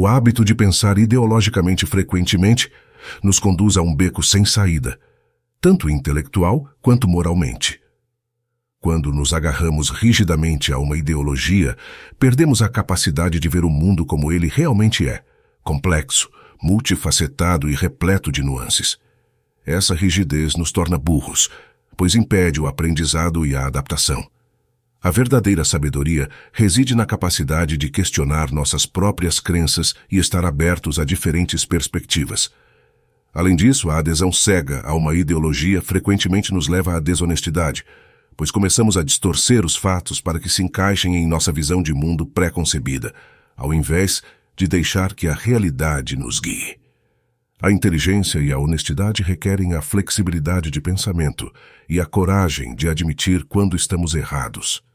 O hábito de pensar ideologicamente frequentemente nos conduz a um beco sem saída, tanto intelectual quanto moralmente. Quando nos agarramos rigidamente a uma ideologia, perdemos a capacidade de ver o mundo como ele realmente é, complexo, multifacetado e repleto de nuances. Essa rigidez nos torna burros, pois impede o aprendizado e a adaptação. A verdadeira sabedoria reside na capacidade de questionar nossas próprias crenças e estar abertos a diferentes perspectivas. Além disso, a adesão cega a uma ideologia frequentemente nos leva à desonestidade, pois começamos a distorcer os fatos para que se encaixem em nossa visão de mundo pré-concebida, ao invés de deixar que a realidade nos guie. A inteligência e a honestidade requerem a flexibilidade de pensamento e a coragem de admitir quando estamos errados.